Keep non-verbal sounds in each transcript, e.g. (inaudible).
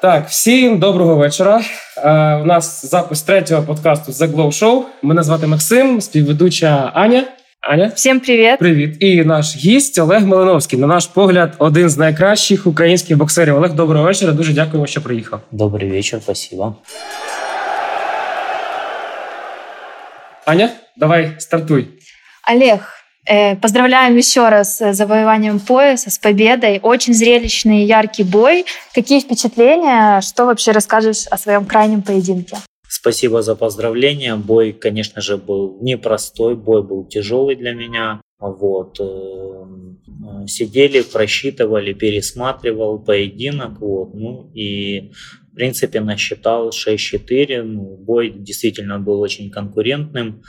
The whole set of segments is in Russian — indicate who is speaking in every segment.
Speaker 1: Так, всім доброго вечора. Е, у нас запис третього подкасту The Glow Show. Мене звати Максим, співведуча Аня. Аня,
Speaker 2: Всем привет.
Speaker 1: привіт. І наш гість Олег Малиновський. На наш погляд, один з найкращих українських боксерів. Олег, доброго вечора. Дуже дякуємо, що приїхав.
Speaker 3: Добрый вечер, спасибо.
Speaker 1: Аня, давай стартуй.
Speaker 2: Олег, поздравляем еще раз с завоеванием пояса, с победой. Очень зрелищный яркий бой. Какие впечатления? Что вообще расскажешь о своем крайнем поединке?
Speaker 3: Спасибо за поздравления. Бой, конечно же, был непростой, бой был тяжелый для меня. Вот. э, Сидели, просчитывали, пересматривал поединок. Вот. Ну и, в принципе, насчитал 6-4. Ну, бой действительно был очень конкурентным.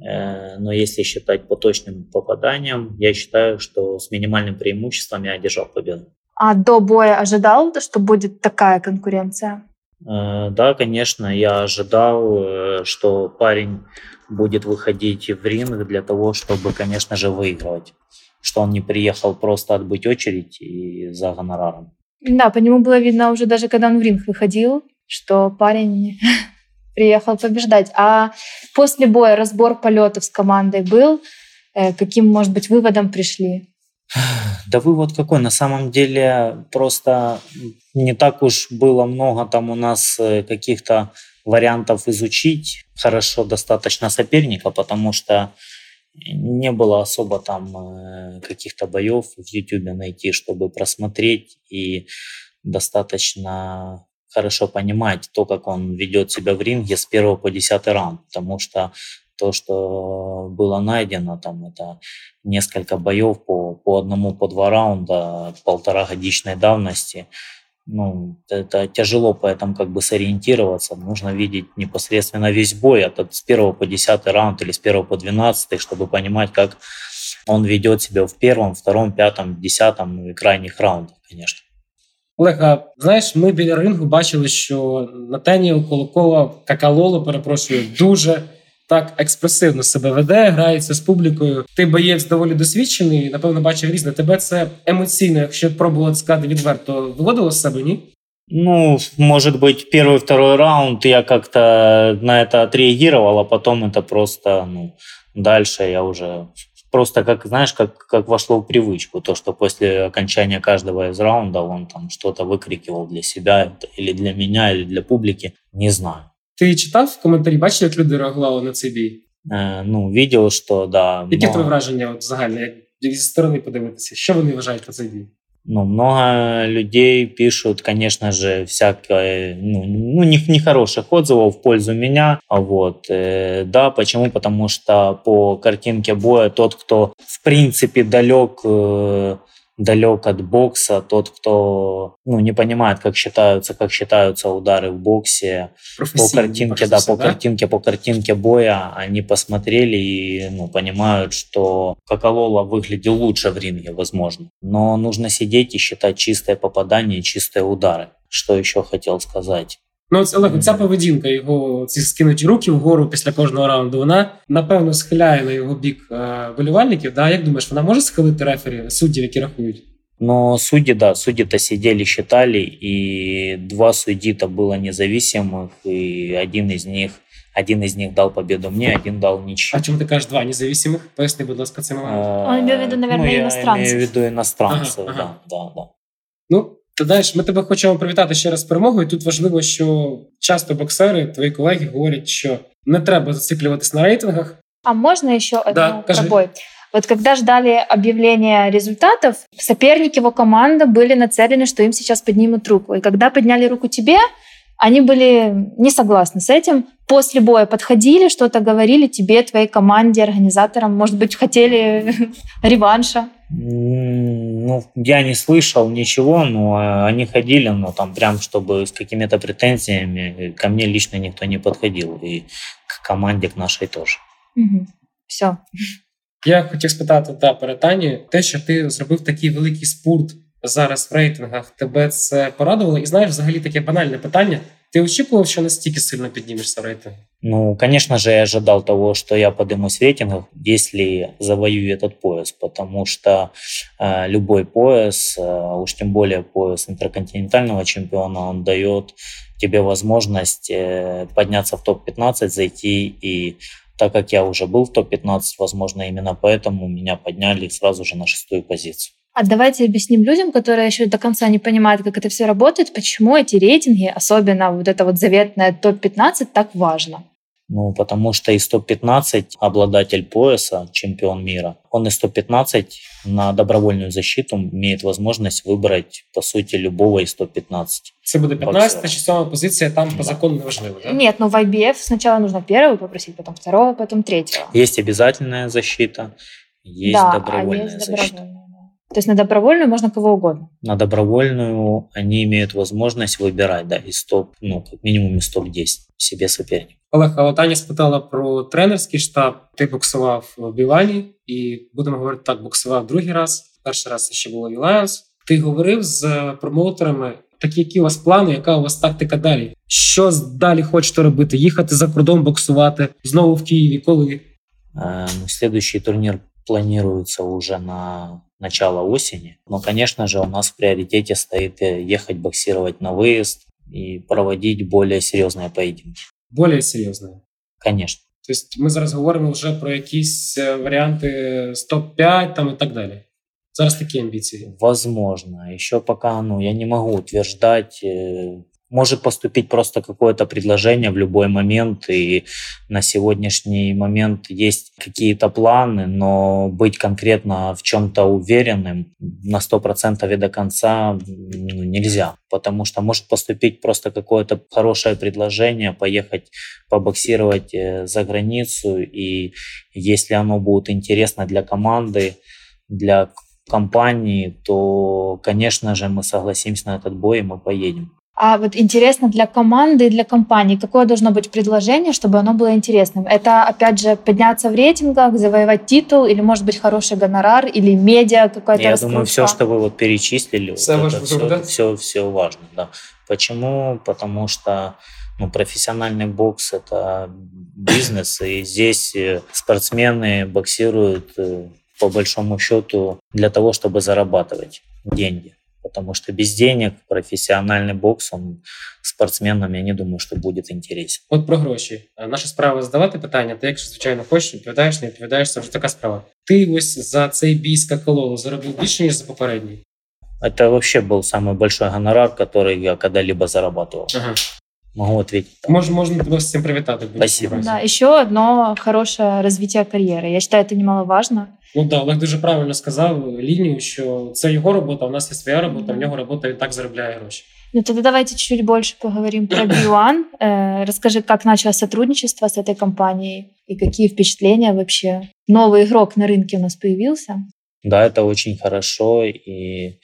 Speaker 3: Э, Но если считать по точным попаданиям, я считаю, что с минимальным преимуществом я одержал победу.
Speaker 2: А до боя ожидал, что будет такая конкуренция?
Speaker 3: Э, Да, конечно, я ожидал, э, что парень будет выходить в ринг для того, чтобы, конечно же, выигрывать. Что он не приехал просто отбыть очередь и за гонораром.
Speaker 2: Да, по нему было видно уже даже, когда он в ринг выходил, что парень приехал побеждать. А после боя разбор полетов с командой был? Э, Каким, может быть, выводом пришли?
Speaker 3: Да вывод какой? На самом деле просто не так уж было много там у нас э, каких-то вариантов изучить хорошо достаточно соперника, потому что не было особо там э, каких-то боев в YouTube найти, чтобы просмотреть и достаточно хорошо понимать то, как он ведет себя в ринге с первого по десятый раунд, потому что то, что было найдено, там это несколько боев по, по одному, по два раунда, полтора годичной давности. Ну, это тяжело поэтому как бы сориентироваться. Нужно видеть непосредственно весь бой, от, от с первого по десятый раунд или с первого по двенадцатый, чтобы понимать, как он ведет себя в первом, втором, пятом, десятом ну, и крайних раундах, конечно.
Speaker 1: Олег, а знаєш, ми біля рингу бачили, що Натаніел Колокова, Какалоло, перепрошую, дуже так експресивно себе веде, грається з публікою. Ти боєць доволі досвідчений, напевно, бачив різне. Тебе це емоційно, якщо пробувати сказати відверто, виводило з себе, ні?
Speaker 3: Ну, может быть, первый, второй раунд я как-то на это отреагировал, а потом это просто, ну, дальше я уже просто как, знаешь, как, как вошло в привычку, то, что после окончания каждого из раундов он там что-то выкрикивал для себя это или для меня, или для публики, не знаю.
Speaker 1: Ти читав коментарі, бачив, як люди реагували на цей бій?
Speaker 3: Э, ну, видел, что, да,
Speaker 1: Які
Speaker 3: много-
Speaker 1: твої враження от, загальне, як зі сторони подивитися? Що вони вважають про цей бій?
Speaker 3: Ну, много людей пишут, конечно же, всякое, ну, ну не- нехороших отзывов в пользу меня. А Вот, э, да, почему? Потому что по картинке боя тот, кто в принципе далек, э, далек от бокса, тот, кто ну, не понимает, как считаются, как считаются удары в боксе, по картинке, да, по картинке, по картинке боя они посмотрели и ну, понимают, что Коколола выглядел лучше в ринге, возможно. Но нужно сидеть и считать чистое попадание, чистые удары. Что еще хотел сказать?
Speaker 1: Ну, от, Олег, ця поведінка, його ці скинуті руки вгору після кожного раунду, вона напевно схиляє на його бік е, болівальників. Да? Як думаєш, вона може схилити рефері суддів, які рахують?
Speaker 3: Но судьи, да, судьи-то сидели, считали, и два судьи-то было независимых, и один из них, один из них дал победу мне, один дал ничью.
Speaker 1: А чому ти кажеш два независимих? Поясни, будь ласка, цей момент.
Speaker 3: Э,
Speaker 2: Он имел в виду, наверное,
Speaker 3: ну, я
Speaker 2: иностранцев.
Speaker 3: имею в виду иностранцев,
Speaker 1: Ага, ага.
Speaker 3: да, да, да.
Speaker 1: Ну, ти знаєш, ми тебе хочемо привітати ще раз з перемогою. Тут важливо, що часто боксери, твої колеги говорять, що не треба зациклюватись на рейтингах.
Speaker 2: А можно еще одну
Speaker 1: Да,
Speaker 2: про
Speaker 1: скажи.
Speaker 2: бой? Вот когда ждали объявления результатов, соперники его команды были нацелены, что им сейчас поднимут руку. И когда подняли руку тебе, они были не согласны с этим. После боя подходили, что-то говорили тебе, твоей команде, организаторам. Может быть, хотели (laughs) реванша.
Speaker 3: М, Ну, я не слышал ничего, но э, они ходили, но там прям, чтобы с какими-то претензиями, э, ко мне лично никто не подходил, и к команде, к нашей тоже.
Speaker 2: Все.
Speaker 1: Я хотів спитати да, перед Тані, те, що ти зробив такий великий спорт зараз в рейтингах, тебе це порадувало? І знаєш, взагалі таке банальне питання. Ти очікував, що настільки сильно піднімешся в рейтинг?
Speaker 3: Ну, конечно же, я ожидал того, что я поднимусь в рейтингах, если завоюю этот пояс, потому что э, любой пояс, э, уж тем более пояс интерконтинентального чемпиона, он дает тебе возможность э, подняться в топ-15, зайти и так как я уже был в топ-15, возможно, именно поэтому меня подняли сразу же на шестую позицию.
Speaker 2: А давайте объясним людям, которые еще до конца не понимают, как это все работает, почему эти рейтинги, особенно вот это вот заветное топ-15, так важно.
Speaker 3: Ну, потому что из топ-15 обладатель пояса, чемпион мира, он из топ-15 на добровольную защиту имеет возможность выбрать, по сути, любого из топ-15.
Speaker 1: Це буде 15 чи 7 позиція, там по закону не важливо, да?
Speaker 2: Нет, ну в IBF сначала нужно первого попросить, потом второго, потом третьего.
Speaker 3: Есть обязательная защита, есть
Speaker 2: да,
Speaker 3: добровольная
Speaker 2: а есть
Speaker 3: защита.
Speaker 2: добровольная. да. То есть на добровольную можно кого угодно.
Speaker 3: На добровольную они имеют возможность выбирать, да, из топ, ну, как минимум из топ-10 себе соперник.
Speaker 1: Олег, а от Аня спитала про тренерський штаб. Ти боксував в Білані, і будемо говорити так, боксував другий раз. Перший раз це ще було Alliance. Ти говорив з промоутерами, такі які у вас плани, яка у вас тактика далі? Що далі хочете робити? Їхати за кордон боксувати знову в Києві? Коли?
Speaker 3: Э, ну, Следующий турнир планируется уже на начало осени. Но, конечно же, у нас в приоритете стоит э, ехать боксировать на выезд и проводить более серьезные поединки.
Speaker 1: Более серйозно.
Speaker 3: Конечно.
Speaker 1: Тобто ми зараз говоримо вже про якісь е, варіанти з топ-5 там і так далі. Зараз такі амбіції.
Speaker 3: Возможно. Еще пока, ну, я не могу утверждать. может поступить просто какое-то предложение в любой момент, и на сегодняшний момент есть какие-то планы, но быть конкретно в чем-то уверенным на 100% и до конца ну, нельзя, потому что может поступить просто какое-то хорошее предложение, поехать побоксировать э, за границу, и если оно будет интересно для команды, для компании, то, конечно же, мы согласимся на этот бой, и мы поедем.
Speaker 2: А вот интересно для команды и для компании, какое должно быть предложение, чтобы оно было интересным? Это, опять же, подняться в рейтингах, завоевать титул, или, может быть, хороший гонорар, или медиа какая-то
Speaker 3: Я думаю, все,
Speaker 2: раскрутка?
Speaker 3: что вы вот перечислили,
Speaker 1: Все
Speaker 3: вот
Speaker 1: важно,
Speaker 3: это все,
Speaker 1: да?
Speaker 3: все, все важно, да. Почему? Потому что ну, профессиональный бокс это бизнес, и здесь э, спортсмены боксируют э, по большому счету для того, чтобы зарабатывать деньги Потому что без денег профессиональный бокс, он спортсменам, я не думаю, что будет интересен.
Speaker 1: От про гроші. Е, Наша справа задавати питання. Ти, якщо звичайно хочеш, відповідаєш, не відповідаєш, це вже така справа. Ти ось за цей бій з Какалолу заробив більше, ніж за попередній.
Speaker 3: Это вообще был самый большой гонорар, который я когда-либо зарабатывал.
Speaker 1: Ага.
Speaker 3: Могу ответить. так.
Speaker 1: Мож, можна тебе з цим привітати. в будь-якому
Speaker 3: Спасибо.
Speaker 1: разі.
Speaker 2: Да, еще одно хорошее развитие карьеры. Я считаю, это немаловажно.
Speaker 1: Ну да, Олег дуже правильно сказав лінію, що це його робота, у нас є своя робота, в
Speaker 2: Мгм.
Speaker 1: нього робота, він так заробляє гроші.
Speaker 2: Ну тогда давайте чуть-чуть больше поговорим про B1. Э, Расскажи, как началось сотрудничество с этой компанией и какие впечатления вообще? Новый игрок на рынке у нас появился.
Speaker 3: Да, это очень хорошо, и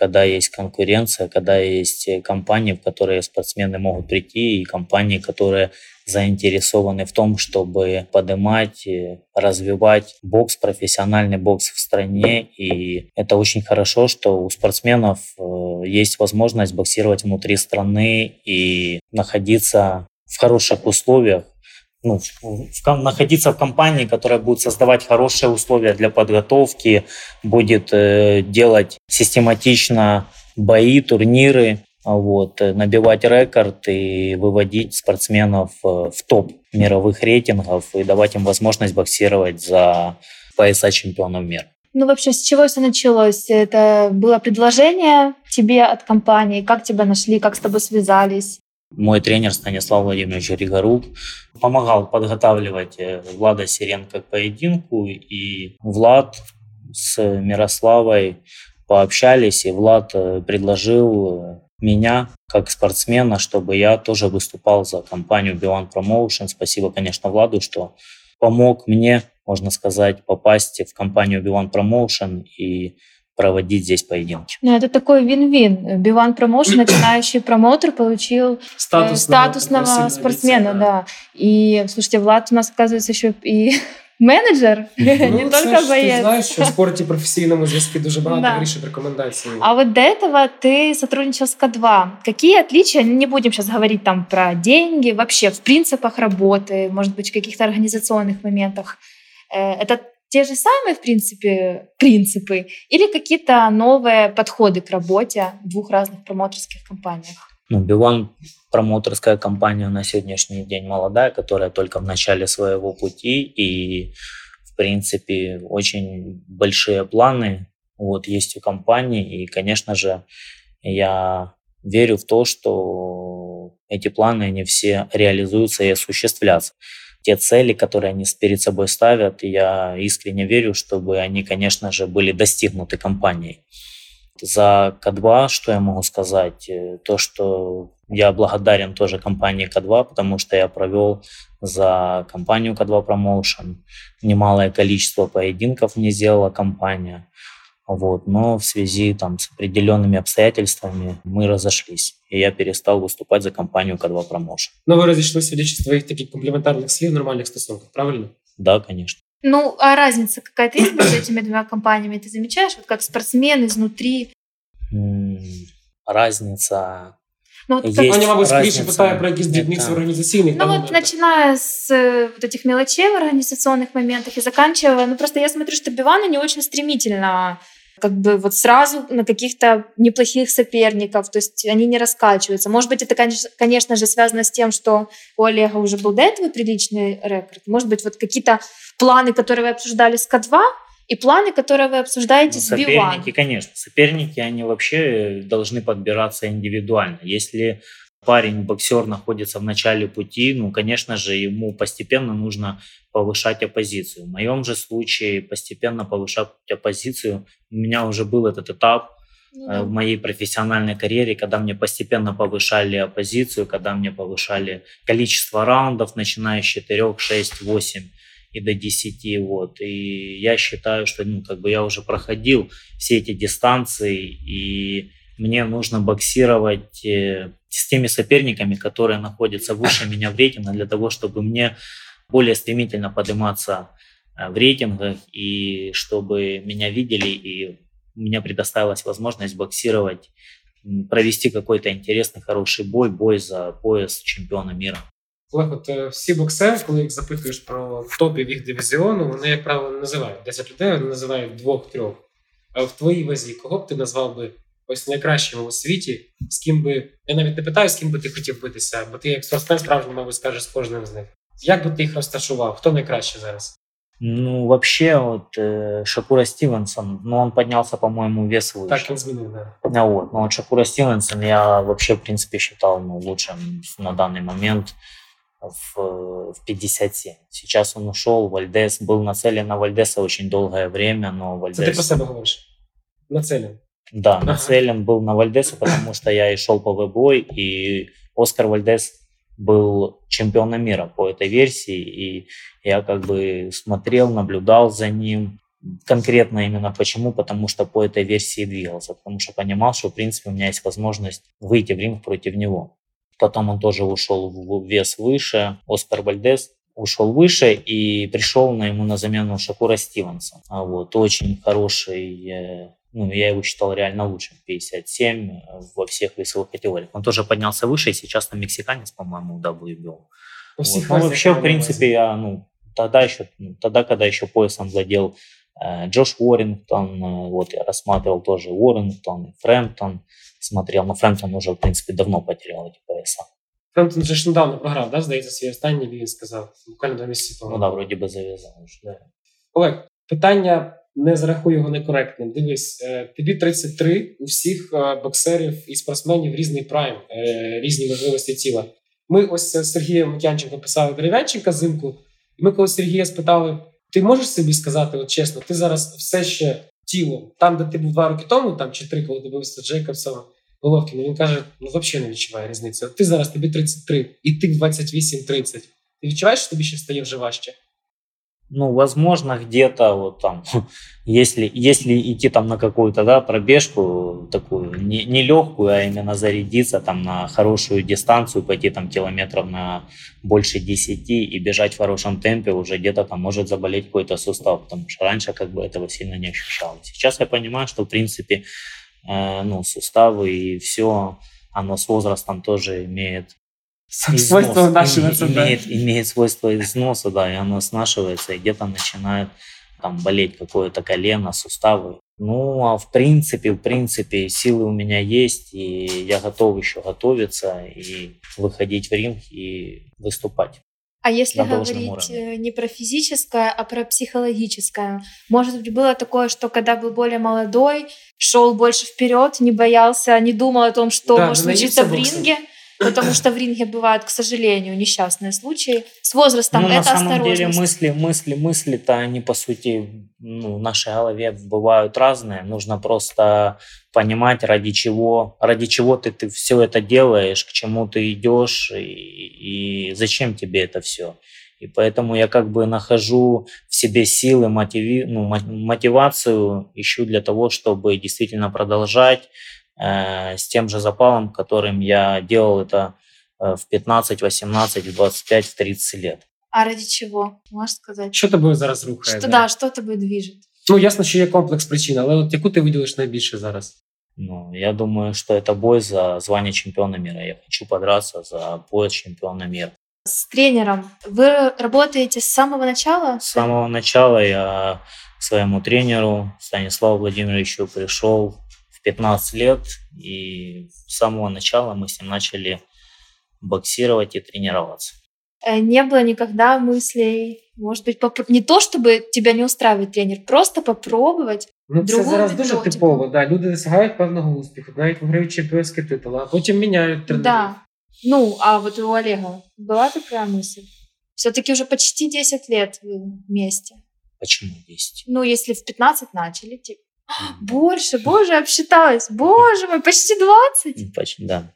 Speaker 3: когда есть конкуренция, когда есть э, компании, в которые спортсмены могут прийти, и компании, которые заинтересованы в том, чтобы поднимать, э, развивать бокс, профессиональный бокс в стране. И это очень хорошо, что у спортсменов э, есть возможность боксировать внутри страны и находиться в хороших условиях, ну, в- в находиться в компании, которая будет создавать хорошие условия для подготовки, будет э, делать систематично бои, турниры, вот, э, набивать рекорд и выводить спортсменов э, в топ мировых рейтингов и давать им возможность боксировать за пояса чемпионов мира.
Speaker 2: Ну вообще, с чего все началось? Это было предложение тебе от компании? Как тебя нашли? Как с тобой связались?
Speaker 3: Мой тренер Станислав Владимирович Григорук помогал подготавливать э, Влада Сиренко к поединку, и Влад с Мирославой пообщались, и Влад э, предложил э, меня как спортсмена, чтобы я тоже выступал за компанию Beyond Promotion. Спасибо, конечно, Владу, что помог мне, можно сказать, попасть в компанию Beyond Promotion и проводить здесь поединки.
Speaker 2: Ну, это такой вин-вин. Биван Промоушен, (clears throat) начинающий промоутер, получил э,
Speaker 1: Статусного,
Speaker 2: статусного
Speaker 1: такого сильного
Speaker 2: спортсмена,
Speaker 1: лица,
Speaker 2: да. И, слушайте, Влад у нас, оказывается, еще и (laughs) менеджер,
Speaker 1: Ну, (laughs)
Speaker 2: не
Speaker 1: це
Speaker 2: только
Speaker 1: ж Ти
Speaker 2: боец.
Speaker 1: знаєш, що в спорті професійному зв'язки дуже багато
Speaker 2: Да.
Speaker 1: вирішують рекомендації.
Speaker 2: А вот до этого ты сотрудничал с К2. Какие отличия, не будем сейчас говорить там про деньги, вообще в принципах работы, может быть, в каких-то организационных моментах, э, это те же самые, в принципе, принципы или какие-то новые подходы к работе в двух разных промоутерских компаниях?
Speaker 3: Ну, Билан промоутерская компания на сегодняшний день молодая, которая только в начале своего пути и, в принципе, очень большие планы вот есть у компании. И, конечно же, я верю в то, что эти планы, они все реализуются и осуществлятся. Те цели, которые они перед собой ставят, я искренне верю, чтобы они, конечно же, были достигнуты компанией. За К2, что я могу сказать? Э, То, что я благодарен тоже компании К2, потому что я провел за компанию К2 Promotion. Немалое количество поединков мне сделала компания. Вот. Но в связи там, с определенными обстоятельствами мы разошлись. И я перестал выступать за компанию К2 Promotion.
Speaker 1: Ну, ви розійшлися судячи з твоїх таких компліментарних слів, нормальних стосунках, правильно?
Speaker 3: Да, конечно.
Speaker 2: Ну, а разница какая-то есть между этими двумя компаниями? Ты замечаешь, вот как спортсмен изнутри?
Speaker 3: М, Разница
Speaker 2: Ну, вот как-
Speaker 3: Есть
Speaker 1: Аня, мабуть, скоріше
Speaker 3: разниця.
Speaker 1: питає про якісь дрібних
Speaker 3: Это-
Speaker 1: організаційних
Speaker 2: Ну вот
Speaker 1: моментах.
Speaker 2: начиная с э, вот этих мелочей в организационных моментах и заканчивая, ну просто я смотрю, что Биван, они очень стремительно как бы вот сразу на каких-то неплохих соперников, то есть они не раскачиваются. Может быть, это, конечно, же, связано с тем, что у Олега уже был до этого приличный рекорд. Может быть, вот какие-то планы, которые вы обсуждали с К2, и планы, которые вы обсуждаете
Speaker 3: Ну,
Speaker 2: с
Speaker 3: соперники, конечно. Соперники, они вообще должны подбираться индивидуально. Если парень, боксер находится в начале пути, ну, конечно же, ему постепенно нужно повышать оппозицию. В моем же случае постепенно повышать оппозицию. У меня уже был этот этап
Speaker 2: Ну
Speaker 3: э,
Speaker 2: да.
Speaker 3: в моей профессиональной карьере, когда мне постепенно повышали оппозицию, когда мне повышали количество раундов, начиная с 4, 6, 8 и до 10. Вот. И я считаю, что ну, как бы я уже проходил все эти дистанции, и мне нужно боксировать э, с теми соперниками, которые находятся выше меня в рейтинге, для того, чтобы мне более стремительно подниматься э, в рейтингах, и чтобы меня видели, и мне предоставилась возможность боксировать, м, провести какой-то интересный, хороший бой, бой за пояс чемпиона мира.
Speaker 1: Олег, от е, всі боксери, коли їх запитуєш про топів їх дивізіону, вони, як правило, не називають 10 людей, вони називають двох-трьох. А в твоїй вазі, кого б ти назвав би ось найкращим у світі, з ким би. Я навіть не питаю, з ким би ти хотів битися, бо ти як спортсмен справжній, мабуть, скажеш з кожним з них. Як би ти їх розташував? Хто найкраще зараз?
Speaker 3: Ну, вообще, вот э, Шакура Стивенсон, ну, он поднялся, по-моему, в вес выше.
Speaker 1: Так він змінив, да.
Speaker 3: Ну, вот. Но вот Шакура Стивенсон я вообще, в принципе, считал ну, лучшим на данный момент в, э, в 57. Сейчас он ушел, Вальдес был нацелен на Вальдеса очень долгое время, но
Speaker 1: Це ти про
Speaker 3: Вальдес...
Speaker 1: себе говориш. Нацелен.
Speaker 3: Да, нацелен был на Вальдеса, потому что я и шел по вебой, и Оскар Вальдес был чемпионом мира по этой версии, и я как бы смотрел, наблюдал за ним. Конкретно именно почему? Потому что по этой версии двигался, потому что понимал, что в принципе у меня есть возможность выйти в ринг против него. Потом он тоже ушел в вес выше, Оскар Вальдес ушел выше и пришел на ему на замену Шакура Стивенса. А вот очень хороший, э, ну я его считал реально лучшим, 57 во всех весовых категориях. Он тоже поднялся выше и сейчас там мексиканец, по-моему, в WBO.
Speaker 1: У
Speaker 3: Вот.
Speaker 1: всіх
Speaker 3: Ну,
Speaker 1: вазі,
Speaker 3: вообще,
Speaker 1: яка
Speaker 3: в принципе, я, ну, тогда еще, ну, тогда, когда еще поясом владел э, Джош Уоррингтон, э, вот я рассматривал тоже Уоррингтон, и Фрэмптон смотрел, но Фрэмптон уже, в принципе, давно потерял эти пояса.
Speaker 1: Фремптон вже ж недавно програв, да? здається, свій останній бій, він сказав, буквально два місяці тому.
Speaker 3: Ну да, вроде бы завязал уже.
Speaker 1: Да. Олег, питання не зарахую його некоректним. Дивись, е, тобі 33, у всіх е, боксерів і спортсменів різний прайм, е, різні можливості тіла. Ми ось з Сергієм Микянченко писали дерев'янченка зимку, і ми коли Сергія спитали: ти можеш собі сказати, от чесно, ти зараз все ще тілом, там, де ти був два роки тому, там чи три, коли дивився Джейкобсом, Головкіна, він каже: ну взагалі не відчуває різниці. От ти зараз тобі 33, і ти 28-30. Ти відчуваєш, що тобі ще стає вже важче?
Speaker 3: Ну, возможно, где-то вот там, (laughs) если, если идти там на какую-то да, пробежку такую, не, не легкую, а именно зарядиться там на хорошую дистанцию, пойти там километров на больше 10 и бежать в хорошем темпе, уже где-то там может заболеть какой-то сустав, потому что раньше как бы этого сильно не ощущалось. Сейчас я понимаю, что в принципе э, ну, суставы и все, оно с возрастом тоже имеет
Speaker 1: Свойство износ,
Speaker 3: имеет, имеет свойство износа, да, и оно снашивается, и где-то начинает там болеть какое-то колено, суставы. Ну, а в принципе, в принципе, силы у меня есть, и я готов еще готовиться и выходить в ринг и выступать.
Speaker 2: А если говорить уровне. Э, не про физическое, а про психологическое, может быть, было такое, что когда был более молодой, шел больше вперед, не боялся, не думал о том, что да, может случиться в ринге, потому что в ринге бывают, к сожалению, несчастные случаи. С возрастом ну, это
Speaker 3: на самом деле мысли, мысли, мысли-то они, по сути, ну, в нашей голове бывают разные. Нужно просто понимать, ради чего, ради чего ты, ты все это делаешь, к чему ты идешь и, и зачем тебе это все. И поэтому я как бы нахожу в себе силы, мотиви, ну, мотивацию, ищу для того, чтобы действительно продолжать, с тем же запалом, которым я делал это э, в 15, 18, в 25, в 30 лет.
Speaker 2: А ради чого? Можеш сказати?
Speaker 1: Що тобою зараз рухає?
Speaker 2: Що, да, що тобою движет?
Speaker 1: Ну, ясно, що є комплекс причин, але от яку ти виділиш найбільше зараз?
Speaker 3: Ну, я думаю, что это бой за звание чемпиона мира. Я хочу подраться за пояс чемпиона мира.
Speaker 2: С тренером вы работаете с самого начала?
Speaker 3: С самого начала я к своему тренеру Станиславу Владимировичу пришел 15 лет, и с самого начала мы с ним начали боксировать и тренироваться.
Speaker 2: Э, не было никогда мыслей, может быть, поп... не то, чтобы тебя не устраивает тренер, просто попробовать.
Speaker 1: Ну, це зараз дуже типово, да. Люди досягають певного успіху, навіть виграють чемпіонський титул, а потім міняють тренерів.
Speaker 2: Да. Ну, а вот у Олега была такая мысль? Все-таки уже почти 10 лет вы вместе.
Speaker 3: Почему 10?
Speaker 2: Ну, если в 15 начали, типа. Больше, боже, обсчиталась. Боже мой, почти 20.
Speaker 3: Почти, да.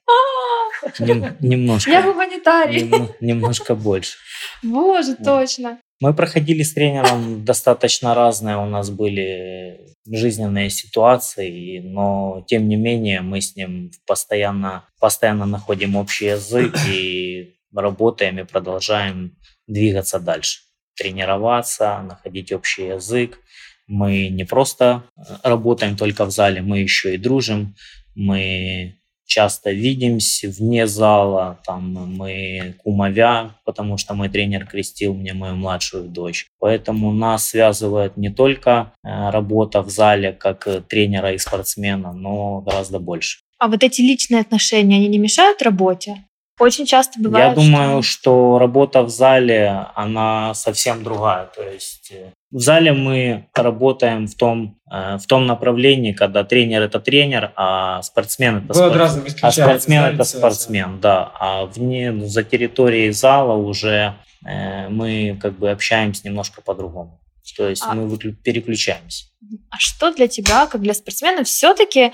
Speaker 3: Нем, немножко.
Speaker 2: Я гуманитарий.
Speaker 3: Нем, немножко больше.
Speaker 2: Боже, да. точно.
Speaker 3: Мы проходили с тренером достаточно разные, у нас были жизненные ситуации, но тем не менее мы с ним постоянно, постоянно находим общий язык и работаем и продолжаем двигаться дальше. Тренироваться, находить общий язык, мы не просто э, работаем только в зале, мы еще и дружим, мы часто видимся вне зала, там мы кумовя, потому что мой тренер крестил мне мою младшую дочь. Поэтому нас связывает не только э, работа в зале как тренера и спортсмена, но гораздо больше.
Speaker 2: А вот эти личные отношения, они не мешают работе? Очень часто бывает.
Speaker 3: Я думаю, что... что работа в зале, она совсем другая. То есть э, в зале мы работаем в том, э, в том направлении, когда тренер это тренер, а спортсмен это спортсмен. А спортсмен это спортсмен, да. А вне, ну, за территорией зала уже э, мы как бы общаемся немножко по-другому. То есть а... мы переключаемся.
Speaker 2: А что для тебя, как для спортсмена, все-таки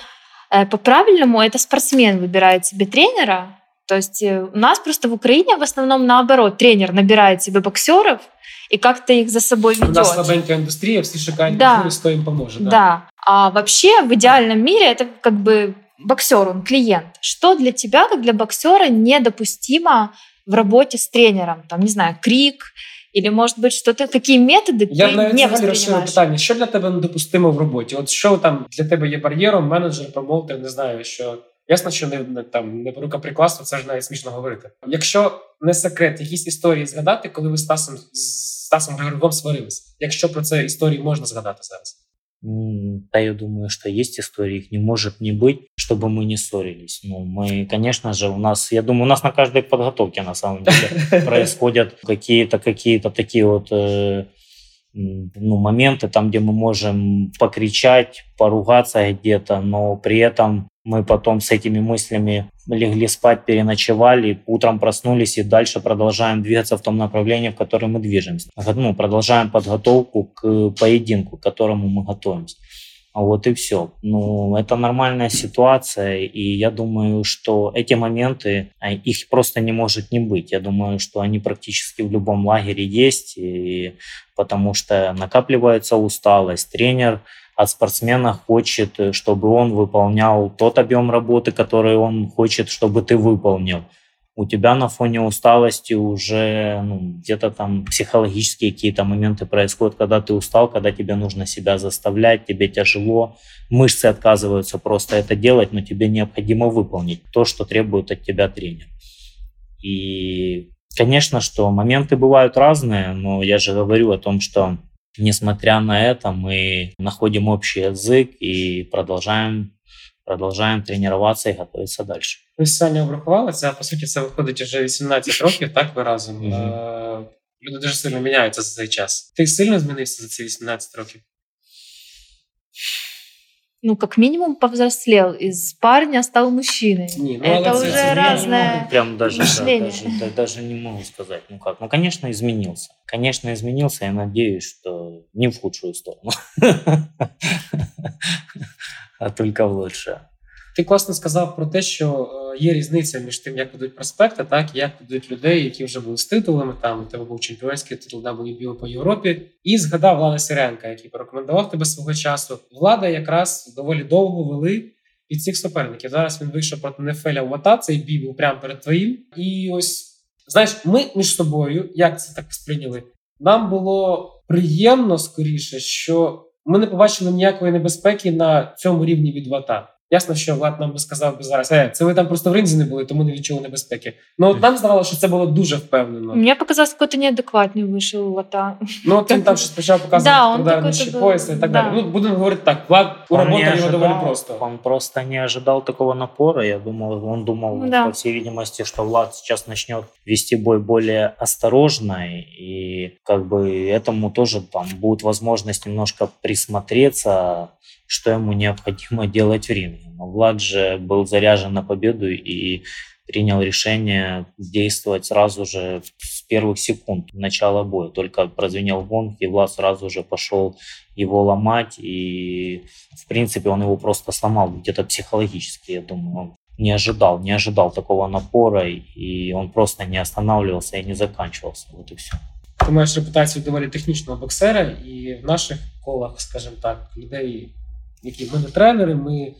Speaker 2: по-правильному это спортсмен выбирает себе тренера, то есть э, у нас просто в Украине в основном наоборот. Тренер набирает себе боксеров и как-то их за собой ведет. У
Speaker 1: нас слабенькая индустрия, все шикарные да. кто им поможет.
Speaker 2: Да. да. А вообще в идеальном мире это как бы боксер, он клиент. Что для тебя, как для боксера, недопустимо в работе с тренером? Там, не знаю, крик, или, может быть, что-то такі методи
Speaker 1: Я ти навіть не восприймаєш? питання, що для тебе недопустимо в роботі? От що там для тебе є бар'єром, менеджер, промоутер, не знаю, що Ясно, що не, не там не рукоприкладство, це ж навіть смішно говорити. Якщо не секрет, якісь історії згадати, коли ви з Стасом з Стасом Григорьком сварились. Якщо про це історії можна згадати зараз.
Speaker 3: Да, я думаю, что есть истории, их не может не быть, чтобы мы не ссорились. Ну, мы, конечно же, у нас, я думаю, у нас на каждой подготовке на самом деле (laughs) происходят какие-то какие-то такие вот э, ну, моменты, там, где мы можем покричать, поругаться где-то, но при этом мы потом с этими мыслями легли спать, переночевали, утром проснулись и дальше продолжаем двигаться в том направлении, в котором мы движемся. Ну, продолжаем подготовку к поединку, к которому мы готовимся. Вот и все. Ну, это нормальная ситуация, и я думаю, что эти моменты, а, их просто не может не быть. Я думаю, что они практически в любом лагере есть, и потому что накапливается усталость. Тренер от спортсмена хочет, чтобы он выполнял тот объем работы, который он хочет, чтобы ты выполнил у тебя на фоне усталости уже ну, где-то там психологические какие-то моменты происходят, когда ты устал, когда тебе нужно себя заставлять, тебе тяжело, мышцы отказываются просто это делать, но тебе необходимо выполнить то, что требует от тебя тренер. И, конечно, что моменты бывают разные, но я же говорю о том, что несмотря на это мы находим общий язык и продолжаем продолжаем тренуватися і готуватися далі.
Speaker 1: Ви сьогодні обрахували, це по суті це виходить вже 18 років, так ви разом. Mm-hmm. Люди дуже сильно міняються за цей час. Ти сильно змінився за ці 18 років?
Speaker 2: Ну, как минимум, повзрослел. Из парня стал мужчиной. Не, ну, это уже это разное
Speaker 3: Прям даже, мышление. Да, даже, да, даже не могу сказать. Ну как? Ну, конечно, изменился. Конечно, изменился. Я надеюсь, что не в худшую сторону. (laughs) а тільки в лучше.
Speaker 1: Ти класно сказав про те, що є різниця між тим, як ведуть проспекти, так і як ведуть людей, які вже були з титулами. Там у тебе був чемпіонський титул WBO по Європі, і згадав Влада Сиренка, який порекомендував тебе свого часу. Влада якраз доволі довго вели від цих суперників. Зараз він вийшов проти Нефеля Вата, цей бій був прямо перед твоїм. І ось знаєш, ми між собою, як це так сприйняли, нам було приємно скоріше, що ми не побачили ніякої небезпеки на цьому рівні від вата. Ясно, що Влад нам би сказав би зараз, е, це ви там просто в ринзі не були, тому не відчули небезпеки. Ну от нам здавалося, що це було дуже впевнено.
Speaker 2: Мені показалось, що неадекватний вийшов Лата.
Speaker 1: Ну от він там щось почав показувати да, ударніші пояси і так да. далі. Ну будемо говорити так, Влад уработав його доволі просто.
Speaker 3: Он просто не ожидал такого напора. Я думал, он думал, да. по всей видимости, что Влад сейчас начнет вести бой более осторожно, и как бы этому тоже там будет возможность немножко присмотреться что ему необходимо делать в ринге. Но Влад же был заряжен на победу и принял решение действовать сразу же с первых секунд начала боя. Только прозвенел гонг, и Влад сразу же пошел его ломать. И, в принципе, он его просто сломал где-то психологически, я думаю. Он не ожидал, не ожидал такого напора, и он просто не останавливался и не заканчивался. Вот и все.
Speaker 1: Ти маєш репутацію доволі технічного боксера, і в наших колах, скажімо так, людей які ми не тренери, ми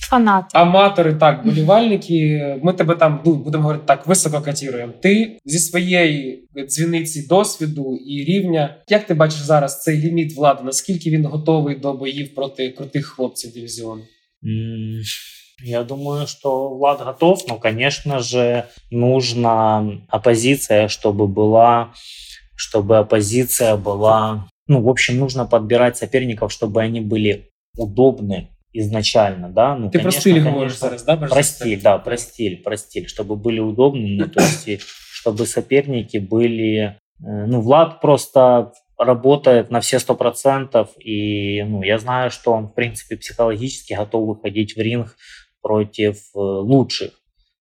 Speaker 2: Фанати.
Speaker 1: аматори, так, болівальники. Ми тебе там ну, будемо говорити так, високо катіруємо. Ти зі своєї дзвіниці досвіду і рівня. Як ти бачиш зараз цей ліміт влади? Наскільки він готовий до боїв проти крутих хлопців дивізіону?
Speaker 3: Я думаю, что Влад готов, но, конечно же, нужна оппозиция, чтобы была, чтобы оппозиция была, ну, в общем, нужно подбирать соперников, чтобы они были удобны изначально, да.
Speaker 1: Ну, Ты конечно, про стиль говоришь зараз, да?
Speaker 3: Про стиль, да, про стиль, про стиль, чтобы были удобны, ну, то есть, чтобы соперники были... Э, ну, Влад просто работает на все сто процентов, и ну, я знаю, что он, в принципе, психологически готов выходить в ринг против э, лучших.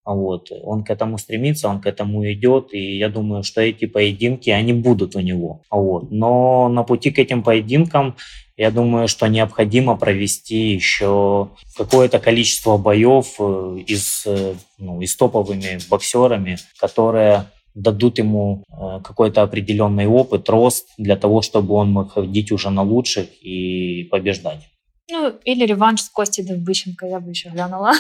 Speaker 3: Вот. Он к этому стремится, он к этому идет, и я думаю, что эти поединки, они будут у него. Вот. Но на пути к этим поединкам, я думаю, что необходимо провести еще какое-то количество боев э, из, э, ну, и с топовыми боксерами, которые дадут ему э, какой-то определенный опыт, рост для того, чтобы он мог ходить уже на лучших и побеждать.
Speaker 2: Ну, или реванш с Костей Довбыщенко, я бы еще глянула.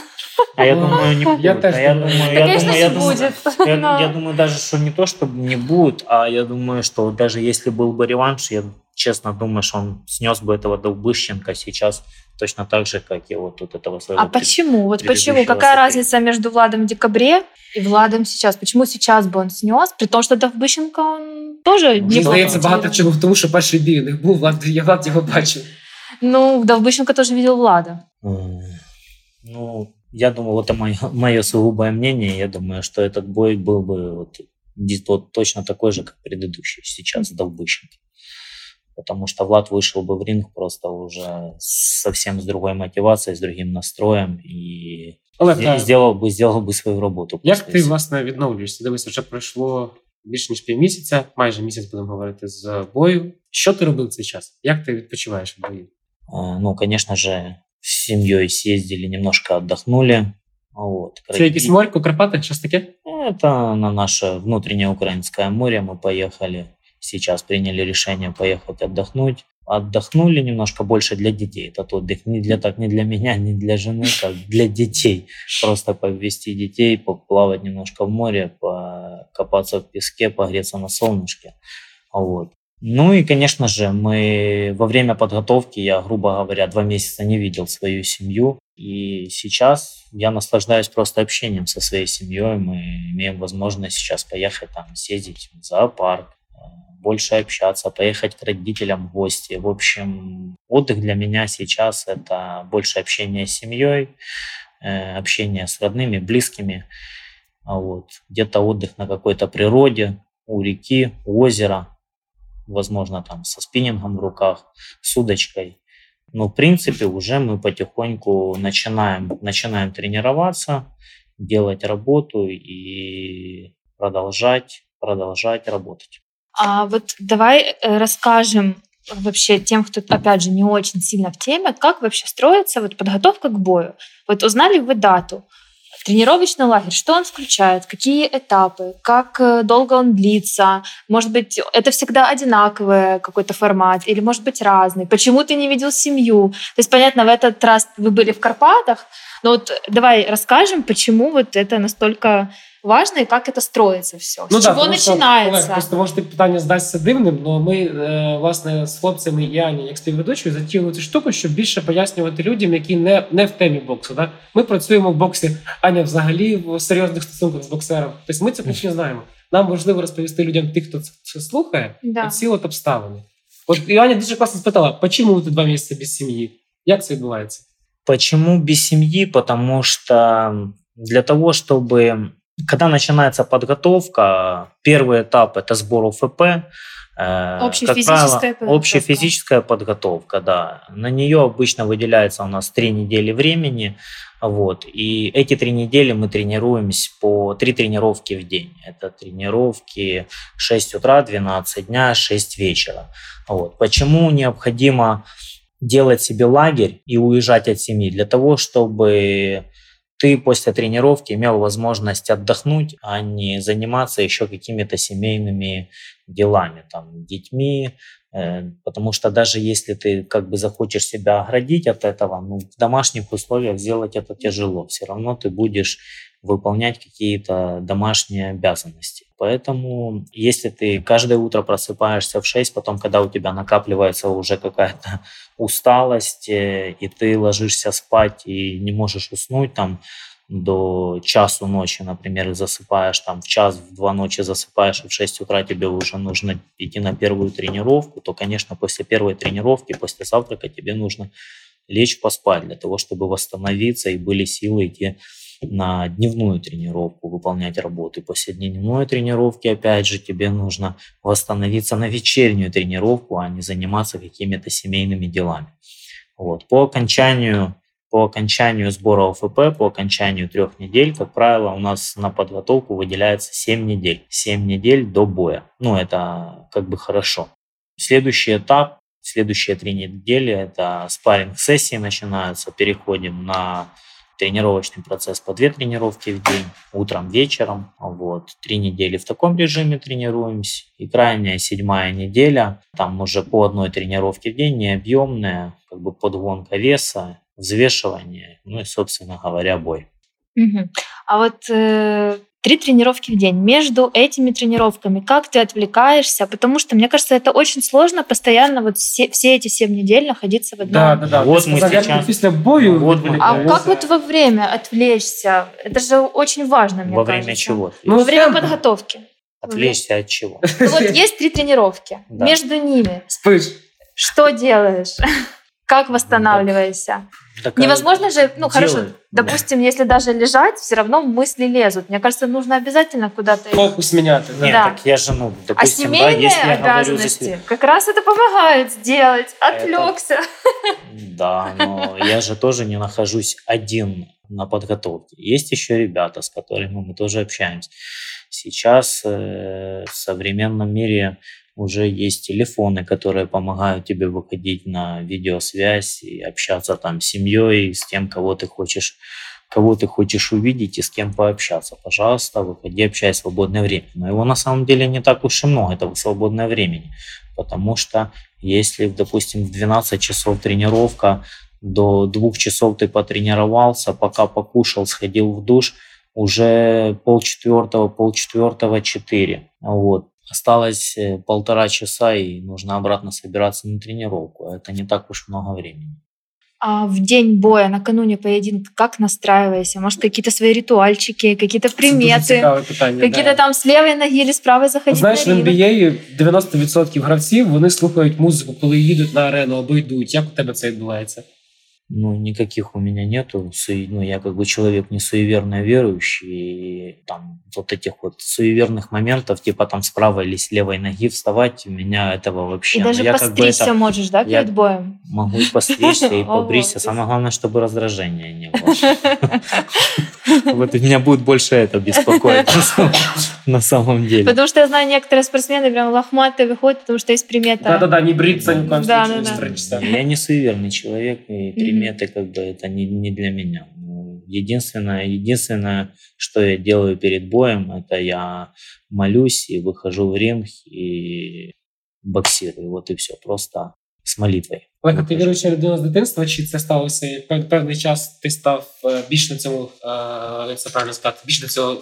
Speaker 3: А я думаю, не будет. Я,
Speaker 1: а я думаю,
Speaker 2: я Конечно, думаю,
Speaker 3: я
Speaker 2: будет.
Speaker 3: Я, но... я думаю, даже, что не то, чтобы не будет, а я думаю, что даже если был бы реванш, я честно думаю, что он снес бы этого Довбыщенко сейчас точно так же, как и вот тут этого своего.
Speaker 2: А почему? Вот почему? Какая разница между Владом в декабре и Владом сейчас? Почему сейчас бы он снес, при том, что Довбыщенко он тоже
Speaker 1: не Здається, багато чого в тому, що перший бій у них був, Влад, я Влад його бачив.
Speaker 2: Ну, Довбыщенко тоже видел Влада.
Speaker 3: Ну, я думаю, вот это мое, (laughs) мое сугубое мнение. Я думаю, что этот бой был бы вот, вот точно такой же, как предыдущий сейчас Довбыщенко. Потому что Влад вышел бы в ринг просто уже совсем с другой мотивацией, с другим настроем и Олег, та... сделал би сделал би свою роботу.
Speaker 1: Як ти, власне, відновлюєшся? Дивись, вже пройшло більше ніж півмісяця, майже місяць будемо говорити з бою. Що ти робив цей час? Як ти відпочиваєш в бою?
Speaker 3: Ну, конечно же, с семьей съездили, немножко отдохнули. Вот.
Speaker 1: Це якісь морьку, Карпаты, щось таке?
Speaker 3: Это на наше внутреннее украинское море мы поехали. Сейчас приняли решение поехать отдохнуть. Отдохнули немножко больше для детей. Этот отдых не для так, не для меня, не для жены, как для детей. Просто повести детей, поплавать немножко в море, покопаться в песке, погреться на солнышке. Вот. Ну и, конечно же, мы во время подготовки, я, грубо говоря, два месяца не видел свою семью. И сейчас я наслаждаюсь просто общением со своей семьей. Мы имеем возможность сейчас поехать там, съездить в зоопарк, больше общаться, поехать к родителям в гости. В общем, отдых для меня сейчас это больше общение с семьей, э, общение с родными, близкими. А вот. Где-то отдых на какой-то природе, у реки, у озера, возможно, там со спиннингом в руках, с удочкой. Но, в принципе, уже мы потихоньку начинаем, начинаем тренироваться, делать работу и продолжать, продолжать работать.
Speaker 2: А вот давай э, расскажем вообще тем, кто, опять же, не очень сильно в теме, как вообще строится вот подготовка к бою. Вот узнали вы дату, Тренировочный лагерь, что он включает, какие этапы, как э, долго он длится, может быть, это всегда одинаковый какой-то формат или может быть разный, почему ты не видел семью. То есть, понятно, в этот раз вы были в Карпатах, но вот давай расскажем, почему вот это настолько важно і як це строїться все.
Speaker 1: Ну,
Speaker 2: з
Speaker 1: да,
Speaker 2: чого починається?
Speaker 1: Просто може питання здасться дивним, але ми е, власне з хлопцями і Ані, як співведучою, затіяли цю штуку, щоб більше пояснювати людям, які не не в темі боксу. Да? Ми працюємо в боксі, Аня взагалі в серйозних стосунках з боксером. Тобто ми це не знаємо. Нам важливо розповісти людям, тих, хто це слухає, да. ці от обставини. От і Аня дуже класно спитала, чому ти два місяці без сім'ї? Як це відбувається?
Speaker 3: Почему без семьи? Потому что для того, чтобы Когда начинается подготовка, первый этап это сбор УФП.
Speaker 2: Э, общефизическая
Speaker 3: правило, общефизическая подготовка, да. На нее обычно выделяется у нас три недели времени. Вот. И эти три недели мы тренируемся по три тренировки в день. Это тренировки 6 утра, 12 дня, 6 вечера. Вот. Почему необходимо делать себе лагерь и уезжать от семьи? Для того, чтобы ты после тренировки имел возможность отдохнуть, а не заниматься еще какими-то семейными делами, там, детьми, э, потому что даже если ты как бы захочешь себя оградить от этого, ну, в домашних условиях сделать это тяжело, все равно ты будешь выполнять какие-то домашние обязанности. Поэтому, если ты каждое утро просыпаешься в 6, потом, когда у тебя накапливается уже какая-то (laughs) усталость, э, и ты ложишься спать и не можешь уснуть там до часу ночи, например, и засыпаешь там в час, в два ночи засыпаешь, и в 6 утра тебе уже нужно идти на первую тренировку, то, конечно, после первой тренировки, после завтрака тебе нужно лечь поспать для того, чтобы восстановиться и были силы идти на дневную тренировку, выполнять работы. После дневной тренировки, опять же, тебе нужно восстановиться на вечернюю тренировку, а не заниматься какими-то семейными делами. Вот. По окончанию по окончанию сбора ОФП, по окончанию трех недель, как правило, у нас на подготовку выделяется 7 недель. 7 недель до боя. Ну, это как бы хорошо. Следующий этап, следующие три недели, это спарринг сессии начинаются. Переходим на тренировочный процесс по две тренировки в день, утром, вечером. Вот. Три недели в таком режиме тренируемся. И крайняя седьмая неделя, там уже по одной тренировке в день, необъемная, как бы подгонка веса, взвешивание, ну и, собственно говоря, бой.
Speaker 2: Угу. А вот э, три тренировки в день. Между этими тренировками как ты отвлекаешься? Потому что, мне кажется, это очень сложно постоянно вот все, все эти семь недель находиться в одном.
Speaker 1: Да, да, да. Вот мы сейчас... После бою вот
Speaker 2: мы... А как вот во время отвлечься? Это же очень важно, мне
Speaker 3: Во
Speaker 2: кажется.
Speaker 3: время чего?
Speaker 2: Ну, во время подготовки.
Speaker 3: Отвлечься от чего?
Speaker 2: Ну, вот есть три тренировки. Между ними.
Speaker 1: Спишь.
Speaker 2: Что делаешь? Как восстанавливаешься? Так, Невозможно же, ну делай. хорошо, допустим, да. если даже лежать, все равно мысли лезут. Мне кажется, нужно обязательно куда-то...
Speaker 1: Фокус менять.
Speaker 3: Нет, да. так я же, ну,
Speaker 2: допустим, а семейные да, если обязанности говорю, если... как раз это помогает сделать. Отвлекся. Это... (laughs)
Speaker 3: Да, но я же тоже не нахожусь один на подготовке. Есть еще ребята, с которыми мы тоже общаемся. Сейчас э, в современном мире уже есть телефоны, которые помогают тебе выходить на видеосвязь и общаться там с семьей, с тем, кого ты хочешь кого ты хочешь увидеть и с кем пообщаться. Пожалуйста, выходи, общайся в свободное время. Но его на самом деле не так уж и много, этого свободное времени. Потому что если, допустим, в 12 часов тренировка, до двух часов ты потренировался, пока покушал, сходил в душ, уже полчетвертого, полчетвертого, четыре. Вот. Осталось э, полтора часа и нужно обратно собираться на тренировку. Это не так уж много времени.
Speaker 2: А в день боя, накануне поединка, как настраиваешься? Может, какие-то свои ритуальчики, какие-то примети? Какие-то да. там з лівої ноги или з правої заходити
Speaker 1: Знаєш, в NBA 90% гравців, вони слухають музику, коли їдуть на арену або йдуть. Як у тебе це відбувається?
Speaker 3: Ну, никаких у меня нету. Ну, я как бы человек не суеверный, верующий. И там вот этих вот суеверных моментов, типа там с правой или с левой ноги вставать, у меня этого вообще...
Speaker 2: И даже
Speaker 3: я
Speaker 2: постричься как бы это, можешь, да, перед боем?
Speaker 3: Могу и постричься, и (laughs) побриться. Самое главное, чтобы раздражения не было. (laughs) Вот меня будет больше это беспокоить на самом деле.
Speaker 2: Потому что я знаю, некоторые спортсмены прям лохматые выходят, потому что есть примета.
Speaker 1: Да-да-да, не бриться ни в коем случае,
Speaker 3: Я не суеверный человек, и приметы как бы это не, не для меня. Ну, единственное, единственное, что я делаю перед боем, это я молюсь и выхожу в ринг и боксирую. Вот и все. Просто з молитвою.
Speaker 1: Олег, ти віруюча людина з дитинства, чи це сталося певний час ти став більш на цьому, як це правильно сказати, більш до цього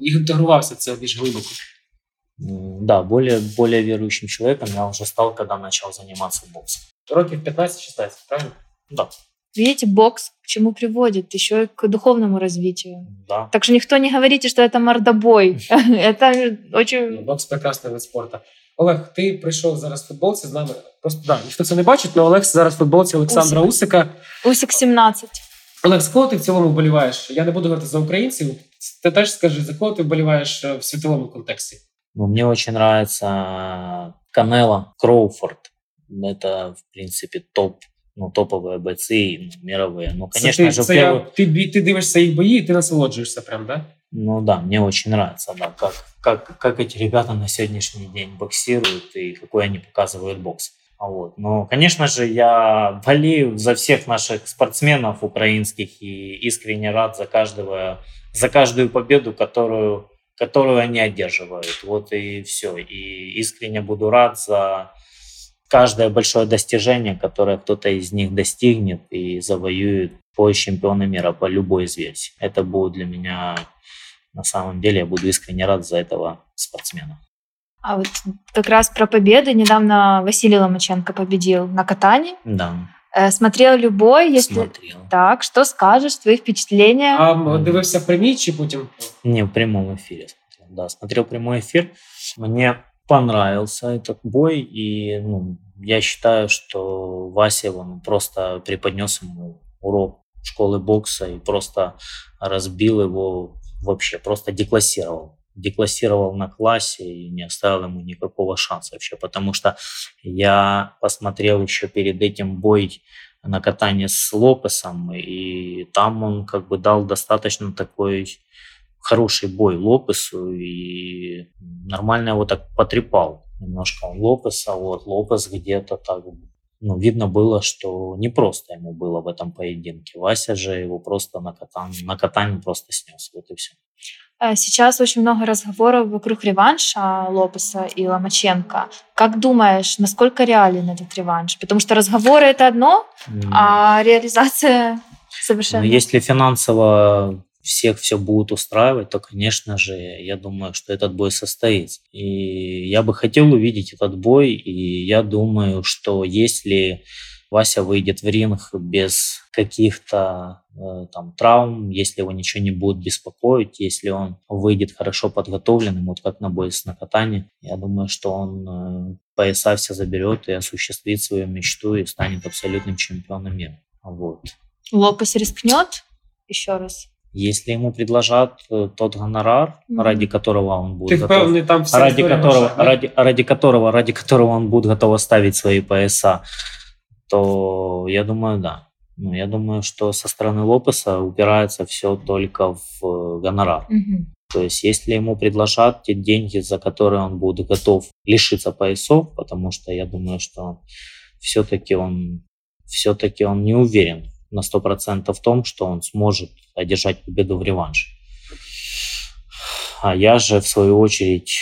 Speaker 1: інтегрувався це більш глибоко?
Speaker 3: Да, более, более верующим человеком я уже стал, когда начал заниматься боксом.
Speaker 1: Років 15-16, правильно?
Speaker 3: Да.
Speaker 2: Видите, бокс к чему приводит? Еще и к духовному развитию.
Speaker 3: Да.
Speaker 2: Так что никто не говорите, что это мордобой. (laughs) Это очень...
Speaker 1: Бокс прекрасный вид спорта. Олег, ти прийшов зараз в футболці з нами. Просто да, ніхто це не бачить, але Олег зараз в футболці Олександра Усик. Усика.
Speaker 2: Усик 17.
Speaker 1: Олег, з кого ти в цілому вболіваєш? Я не буду говорити за українців. Ти теж скажи, за кого ти вболіваєш в світовому контексті?
Speaker 3: Ну, мне очень нравится Канело, Кроуфорд. Это, в принципе, топ ну, топовые бойцы, мировые. Ну, конечно
Speaker 1: це,
Speaker 3: же,
Speaker 1: це первый... я, ты, ты дивишься их бои, и ты насолоджуешься прям, да?
Speaker 3: Ну да, мне очень нравится, да, как, как, как эти ребята на сегодняшний день боксируют и какой они показывают бокс. Вот. Но, конечно же, я болею за всех наших спортсменов украинских и искренне рад за каждого, за каждую победу, которую, которую они одерживают. Вот и все. И искренне буду рад за каждое большое достижение, которое кто-то из них достигнет и завоюет пояс чемпиона мира по любой из версий. Это будет для меня, на самом деле, я буду искренне рад за этого спортсмена.
Speaker 2: А вот как раз про победы. Недавно Василий Ломаченко победил на катании.
Speaker 3: Да.
Speaker 2: Э, смотрел любой, если
Speaker 3: Смотрел.
Speaker 2: так, что скажешь, твои впечатления?
Speaker 1: А дивився в прямій чи потім?
Speaker 3: Не, в прямом эфире смотрел. Да, смотрел прямой эфир. Мне понравился этот бой, и ну, я считаю, что Вася он просто преподнес ему урок школы бокса и просто разбил его вообще, просто деклассировал. Деклассировал на классе и не оставил ему никакого шанса вообще, потому что я посмотрел еще перед этим бой на катание с Лопесом, и там он как бы дал достаточно такой хороший бой Лопесу и нормально его так потрепал немножко Лопеса. Вот Лопес где-то так ну, видно было, что не просто ему было в этом поединке. Вася же его просто на катании, на катании просто снес. Вот и все.
Speaker 2: Э, сейчас очень много разговоров вокруг реванша Лопеса и Ломаченко. Как думаешь, насколько реален этот реванш? Потому что разговоры это одно, mm. а реализация совершенно...
Speaker 3: Ну, если финансово всех все будет устраивать, то, конечно же, я думаю, что этот бой состоится. И я бы хотел увидеть этот бой, и я думаю, что если Вася выйдет в ринг без каких-то э, там травм, если его ничего не будет беспокоить, если он выйдет хорошо подготовленным, вот как на бой с накатанием, я думаю, что он э, пояса все заберет и осуществит свою мечту и станет абсолютным чемпионом мира. Вот.
Speaker 2: Лопес рискнет еще раз?
Speaker 3: Если ему предложат э, тот гонорар, mm-hmm. ради которого он будет
Speaker 1: Ты готов, певный, там
Speaker 3: ради которого, да? ради, ради которого, ради которого он будет готов оставить свои пояса, то я думаю, да. Ну, я думаю, что со стороны Лопеса упирается все только в э, гонорар.
Speaker 2: Mm-hmm.
Speaker 3: То есть, если ему предложат те деньги, за которые он будет готов лишиться поясов, потому что я думаю, что все-таки он, все-таки он не уверен на 100% в том, что он сможет одержать победу в реванше. А я же, в свою очередь,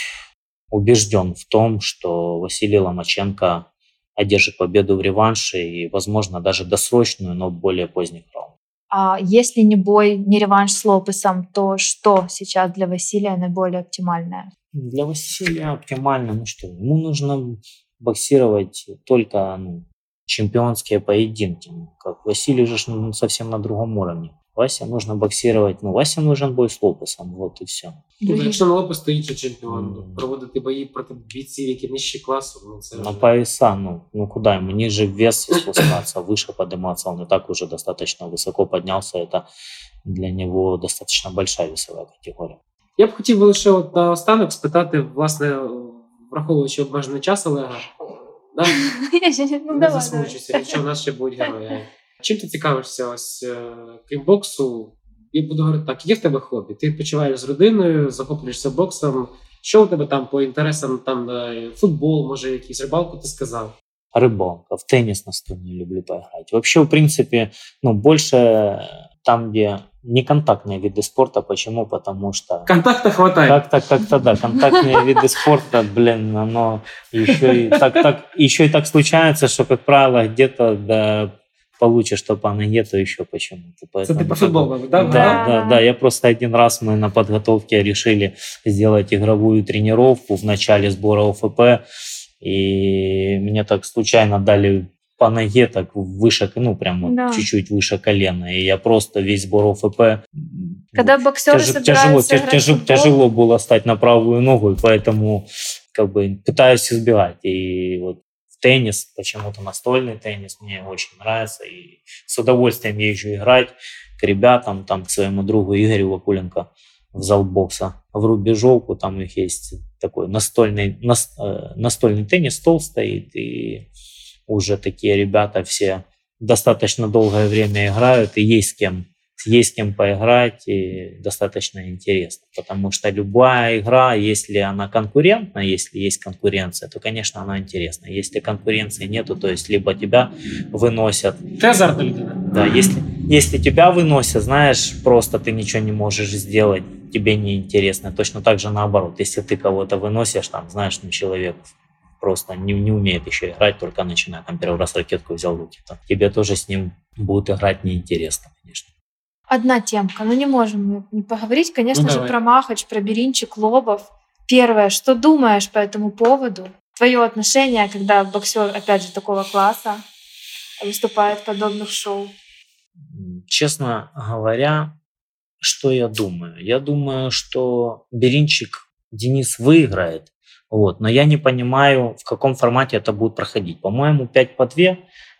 Speaker 3: убежден в том, что Василий Ломаченко одержит победу в реванше и, возможно, даже досрочную, но более поздних раунд.
Speaker 2: А если не бой, не реванш с Лопесом, то что сейчас для Василия наиболее оптимальное?
Speaker 3: Для Василия оптимально, ну что, ему нужно боксировать только ну, чемпионские поединки. Как Василий же ну, совсем на другом уровне. Вася нужно боксировать. Ну, Вася нужен бой з Лопесом, вот і все.
Speaker 1: Ну, якщо на Лопес стоїть чемпіон, mm. проводити бої проти бійців, які нижче класу, ну це
Speaker 3: на пояса, ну, ну куда ему ниже вес спускаться, выше подниматься, он и так уже достаточно высоко поднялся, это для него достаточно большая весовая категория.
Speaker 1: Я б хотів лише от наостанок спитати, власне, враховуючи обмежений час Олега, да? (laughs)
Speaker 2: ну,
Speaker 1: не засмучуйся, якщо в нас ще будуть герої. Чим ти цікавишся ось е, крім боксу? Я буду говорити так, є в тебе хобі? Ти відпочиваєш з родиною, захоплюєшся боксом. Що у тебе там по інтересам? Там е, футбол, може, якийсь рибалку ти сказав?
Speaker 3: Рыбалка, в теннис настольный люблю поиграть. Вообще, в принципе, ну, больше там, где неконтактные виды спорта. Почему? Потому что...
Speaker 1: Контакта хватает.
Speaker 3: Как-то, как-то, да. Контактные (laughs) виды спорта, блин, оно еще и так, так, еще и так случается, что, как правило, где-то да, получишь то по ноге, то еще почему-то.
Speaker 1: Поэтому, Это ты по футболу,
Speaker 3: да? Да, да, да, да. Я просто один раз мы на подготовке решили сделать игровую тренировку в начале сбора ОФП, и мне так случайно дали по ноге так выше, ну, прям да. чуть-чуть выше колена. И я просто весь сбор ОФП...
Speaker 2: Когда боксеры тяж,
Speaker 3: тяжело, тяжело, тяжело было стать на правую ногу, и поэтому как бы пытаюсь избегать. И вот теннис, почему-то настольный теннис мне очень нравится. И с удовольствием езжу играть к ребятам, там, к своему другу Игорю Вакуленко в зал бокса. В Рубежовку там у них есть такой настольный, нас, э, настольный теннис, стол стоит, и уже такие ребята все достаточно долгое время играют, и есть с кем есть с кем поиграть и достаточно интересно. Потому что любая игра, если она конкурентна, если есть конкуренция, то, конечно, она интересна. Если конкуренции нету, то есть либо тебя выносят...
Speaker 1: Азартный да?
Speaker 3: Да, если, если тебя выносят, знаешь, просто ты ничего не можешь сделать, тебе неинтересно. Точно так же наоборот. Если ты кого-то выносишь, там, знаешь, ну, человек просто не, не умеет еще играть, только начинает, там, первый раз ракетку взял в руки, то тебе тоже с ним будет играть неинтересно, конечно
Speaker 2: одна темка, ну не можем не поговорить, конечно ну, же, про Махач, про Беринчик, Лобов. Первое, что думаешь по этому поводу? Твое отношение, когда боксер, опять же, такого класса выступает в подобных шоу?
Speaker 3: Честно говоря, что я думаю? Я думаю, что Беринчик Денис выиграет, вот, но я не понимаю, в каком формате это будет проходить. По-моему, 5 по 2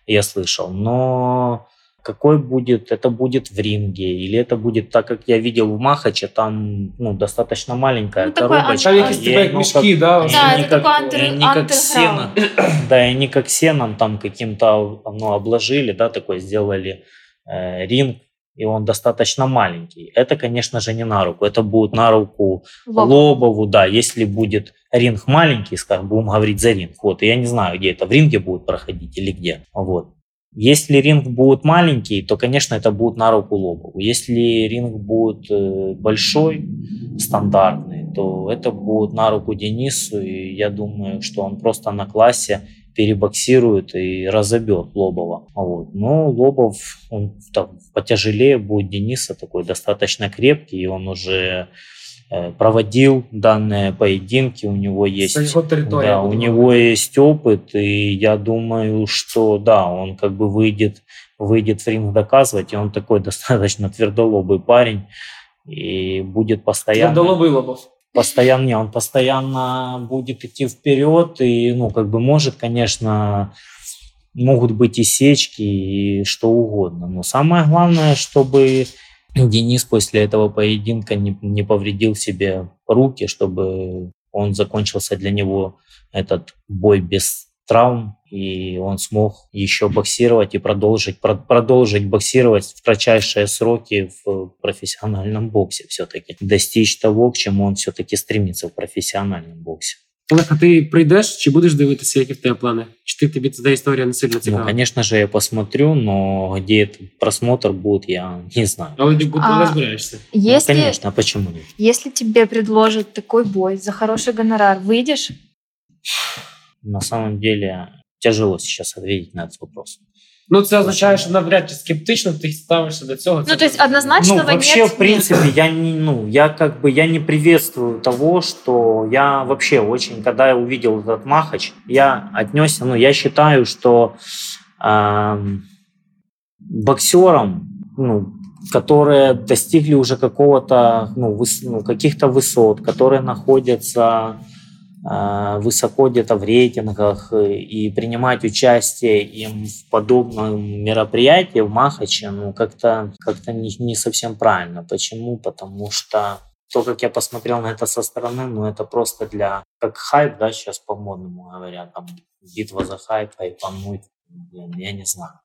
Speaker 3: я слышал, но какой будет, это будет в ринге, или это будет так, как я видел в Махаче, там ну, достаточно маленькая ну, коробочка.
Speaker 1: Там ну, мешки, да?
Speaker 2: Да, это как, такой антер,
Speaker 3: не как сеном, (coughs) Да, и не как сеном там каким-то ну, обложили, да, такой сделали э, ринг, и он достаточно маленький. Это, конечно же, не на руку. Это будет на руку Лобову, Лобову да. Если будет ринг маленький, скажем, будем говорить за ринг. Вот, и я не знаю, где это, в ринге будет проходить или где. Вот. Если ринг будет маленький, то, конечно, это будет на руку Лобову. Если ринг будет э, большой, стандартный, то это будет на руку Денису. И я думаю, что он просто на классе перебоксирует и разобьет Лобова. Вот. Но Лобов он так, потяжелее будет Дениса, такой достаточно крепкий, и он уже проводил данные поединки, у него есть, да, у него есть опыт, и я думаю, что да, он как бы выйдет, выйдет в ринг доказывать, и он такой (laughs) достаточно твердолобый парень, и будет постоянно...
Speaker 1: Твердолобый Лобов.
Speaker 3: Постоянно, не, он постоянно будет идти вперед, и, ну, как бы может, конечно, могут быть и сечки, и что угодно, но самое главное, чтобы Денис после этого поединка не, не повредил себе руки, чтобы он закончился для него этот бой без травм, и он смог еще боксировать и продолжить, про, продолжить боксировать в кратчайшие сроки в профессиональном боксе все-таки. Достичь того, к чему он все-таки стремится в профессиональном боксе.
Speaker 1: Олег, а ти прийдеш чи будеш дивитися, які в тебе плани? Чи ти тобі ця історія не сильно
Speaker 3: Ну,
Speaker 1: цікава?
Speaker 3: конечно же, я посмотрю, но где этот просмотр будет, я не знаю.
Speaker 1: Але ти
Speaker 2: А,
Speaker 1: не збираєшся.
Speaker 3: Ну,
Speaker 2: Если,
Speaker 3: конечно, а почему нет?
Speaker 2: если тебе предложат такой бой за хороший гонорар, выйдешь?
Speaker 3: На самом деле тяжело сейчас ответить на этот вопрос.
Speaker 1: Ну, це означає, що навряд чи скептично ти ставишся до цього.
Speaker 2: Ну, то есть однозначно
Speaker 3: Ну, вообще,
Speaker 2: нет,
Speaker 3: в принципе, я не, ну, я как бы, я не приветствую того, что я вообще очень, когда я увидел этот Махач, я отнесся, ну, я считаю, что эм, боксерам, ну, которые достигли уже какого-то, ну, выс- ну, каких-то высот, которые находятся э, высоко где-то в рейтингах э, и принимать участие им в подобном мероприятии в Махаче, ну, как-то как не, не совсем правильно. Почему? Потому что то, как я посмотрел на это со стороны, ну, это просто для... Как хайп, да, сейчас по-модному говорят, там, битва за хайп, хайпануть, блин, я не знаю.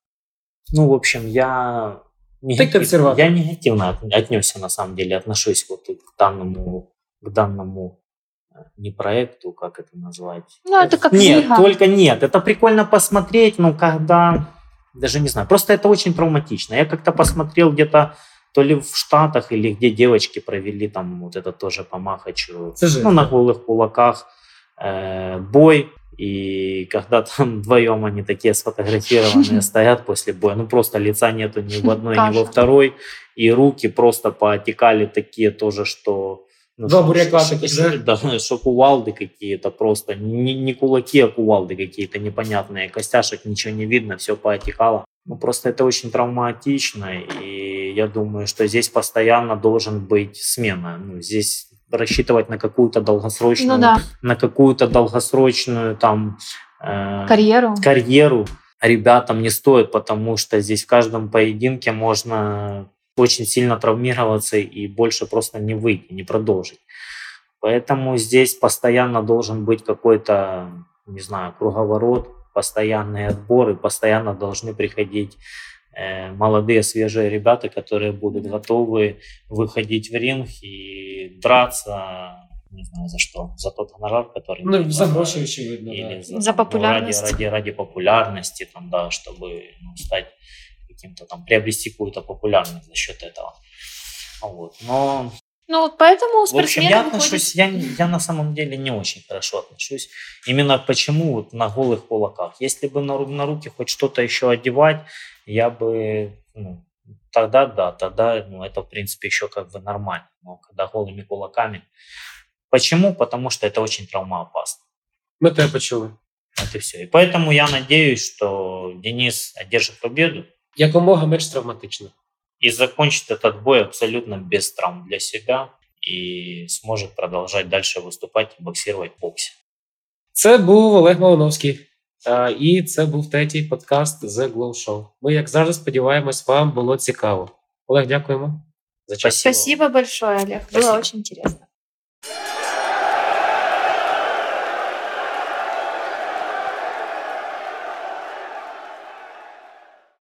Speaker 3: Ну, в общем, я... негатив-
Speaker 1: консерватор.
Speaker 3: я негативно от- отнесся, на самом деле, отношусь вот к данному, к данному э, не проекту, как это назвать,
Speaker 2: Ну, это как
Speaker 3: нет,
Speaker 2: лига.
Speaker 3: только нет. Это прикольно посмотреть, но когда... Даже не знаю. Просто это очень травматично. Я как-то посмотрел где-то то ли в Штатах, или где девочки провели там вот это тоже по Махачу. Ну, на голых кулаках э, бой. И когда там (laughs) вдвоем они такие сфотографированные (laughs) стоят после боя, ну просто лица нету ни в одной, ни во второй. И руки просто поотекали такие тоже, что... ну,
Speaker 1: Два буряка
Speaker 3: что-
Speaker 1: таких, да?
Speaker 3: да, (laughs) что кувалды какие-то просто. Не, не кулаки, а кувалды какие-то непонятные. Костяшек ничего не видно, все поотекало. Ну, просто это очень травматично, и я думаю, что здесь постоянно должен быть смена. Ну, здесь рассчитывать на какую-то долгосрочную,
Speaker 2: Ну да,
Speaker 3: на какую-то долгосрочную там э,
Speaker 2: карьеру.
Speaker 3: карьеру ребятам не стоит, потому что здесь в каждом поединке можно очень сильно травмироваться и больше просто не выйти, не продолжить. Поэтому здесь постоянно должен быть какой-то, не знаю, круговорот, постоянные отборы, постоянно должны приходить э, молодые свежие ребята, которые будут готовы выходить в ринг и драться, не знаю за что, за тот гонорар, который
Speaker 1: Ну, за гроші, очевидно.
Speaker 3: Или
Speaker 1: да.
Speaker 3: за,
Speaker 2: За
Speaker 3: там, ну,
Speaker 2: популярность.
Speaker 3: ради, ради, ради популярности, там, да, чтобы ну, стать каким-то там, приобрести какую-то популярность за счет этого. Вот. Но,
Speaker 2: Ну, вот поэтому
Speaker 3: в общем,
Speaker 2: спортсмены
Speaker 3: я
Speaker 2: выходят-
Speaker 3: отношусь, я, я на самом деле не очень хорошо отношусь. Именно почему вот на голых кулаках. Если бы на, ру- на руки хоть что-то еще одевать, я бы, ну, тогда да, тогда, ну, это, в принципе, еще как бы нормально. Но когда голыми кулаками. Почему? Потому что это очень травмоопасно.
Speaker 1: Ми тебе почули.
Speaker 3: Вот и все. И поэтому я надеюсь, что Денис одержит победу
Speaker 1: Якомога менш травматично.
Speaker 3: и закончит этот бой абсолютно без травм для себя и сможет продолжать дальше выступать и боксировать в боксе.
Speaker 1: Це був Олег Малиновський. А, І це був третій подкаст The Glow Show. Ми, як завжди, сподіваємось, вам було цікаво. Олег, дякуємо за час.
Speaker 3: Спасибо.
Speaker 2: Спасибо большое, Олег. Было
Speaker 3: Спасибо.
Speaker 2: очень интересно.